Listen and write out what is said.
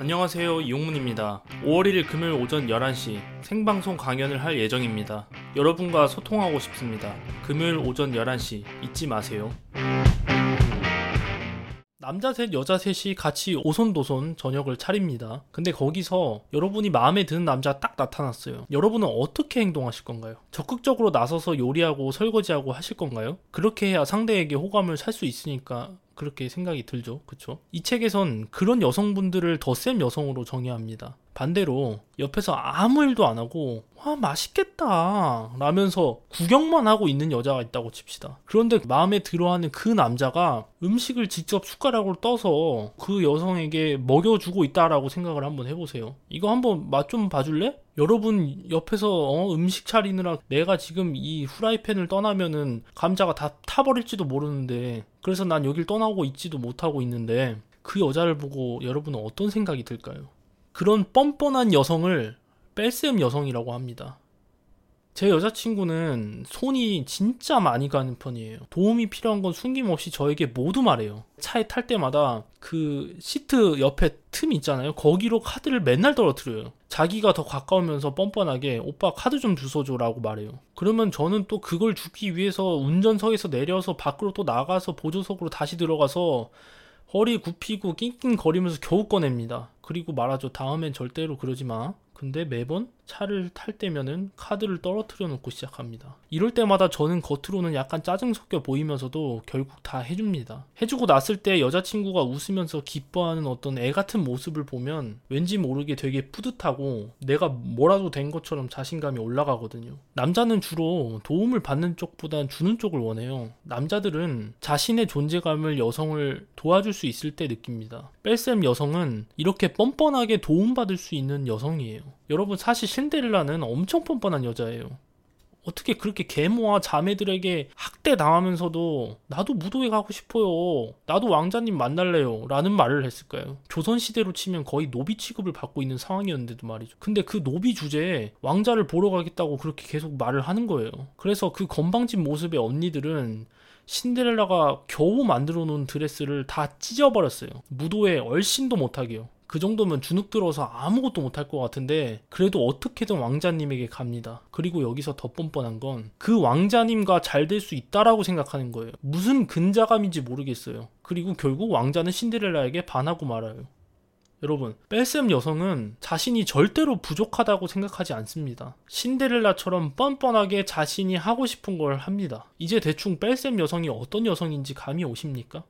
안녕하세요 이용문입니다. 5월 1일 금요일 오전 11시 생방송 강연을 할 예정입니다. 여러분과 소통하고 싶습니다. 금요일 오전 11시 잊지 마세요. 남자 셋, 여자 셋이 같이 오손도손 저녁을 차립니다. 근데 거기서 여러분이 마음에 드는 남자 딱 나타났어요. 여러분은 어떻게 행동하실 건가요? 적극적으로 나서서 요리하고 설거지하고 하실 건가요? 그렇게 해야 상대에게 호감을 살 수 있으니까 그렇게 생각이 들죠. 그쵸? 이 책에선 그런 여성분들을 더 센 여성으로 정의합니다. 반대로 옆에서 아무 일도 안 하고 와 맛있겠다 라면서 구경만 하고 있는 여자가 있다고 칩시다. 그런데 마음에 들어하는 그 남자가 음식을 직접 숟가락으로 떠서 그 여성에게 먹여주고 있다라고 생각을 한번 해보세요. 이거 한번 맛 좀 봐줄래? 여러분 옆에서 어, 음식 차리느라 내가 지금 이 후라이팬을 떠나면은 감자가 다 타버릴지도 모르는데 그래서 난 여길 떠나고 있지도 못하고 있는데 그 여자를 보고 여러분은 어떤 생각이 들까요? 그런 뻔뻔한 여성을 뺄셈 여성이라고 합니다. 제 여자친구는 손이 진짜 많이 가는 편이에요. 도움이 필요한 건 숨김없이 저에게 모두 말해요. 차에 탈 때마다 그 시트 옆에 틈 있잖아요. 거기로 카드를 맨날 떨어뜨려요. 자기가 더 가까우면서 뻔뻔하게 오빠 카드 좀 주워줘라고 말해요. 그러면 저는 또 그걸 주기 위해서 운전석에서 내려서 밖으로 또 나가서 보조석으로 다시 들어가서 허리 굽히고 낑낑거리면서 겨우 꺼냅니다. 그리고 말하죠. 다음엔 절대로 그러지 마. 근데 매번 차를 탈 때면은 카드를 떨어뜨려 놓고 시작합니다. 이럴 때마다 저는 겉으로는 약간 짜증 섞여 보이면서도 결국 다 해줍니다. 해주고 났을 때 여자친구가 웃으면서 기뻐하는 어떤 애 같은 모습을 보면 왠지 모르게 되게 뿌듯하고 내가 뭐라도 된 것처럼 자신감이 올라가거든요. 남자는 주로 도움을 받는 쪽보단 주는 쪽을 원해요. 남자들은 자신의 존재감을 여성을 도와줄 수 있을 때 느낍니다. 뺄셈 여성은 이렇게 뻔뻔하게 도움받을 수 있는 여성이에요. 여러분 사실 신데렐라는 엄청 뻔뻔한 여자예요. 어떻게 그렇게 계모와 자매들에게 학대 당하면서도 나도 무도회 가고 싶어요. 나도 왕자님 만날래요. 라는 말을 했을까요? 조선시대로 치면 거의 노비 취급을 받고 있는 상황이었는데도 말이죠. 근데 그 노비 주제에 왕자를 보러 가겠다고 그렇게 계속 말을 하는 거예요. 그래서 그 건방진 모습의 언니들은 신데렐라가 겨우 만들어 놓은 드레스를 다 찢어버렸어요. 무도회 얼씬도 못하게요. 그 정도면 주눅 들어서 아무것도 못할 것 같은데 그래도 어떻게든 왕자님에게 갑니다. 그리고 여기서 더 뻔뻔한 건 그 왕자님과 잘 될 수 있다라고 생각하는 거예요. 무슨 근자감인지 모르겠어요. 그리고 결국 왕자는 신데렐라에게 반하고 말아요. 여러분, 뺄셈 여성은 자신이 절대로 부족하다고 생각하지 않습니다. 신데렐라처럼 뻔뻔하게 자신이 하고 싶은 걸 합니다. 이제 대충 뺄셈 여성이 어떤 여성인지 감이 오십니까?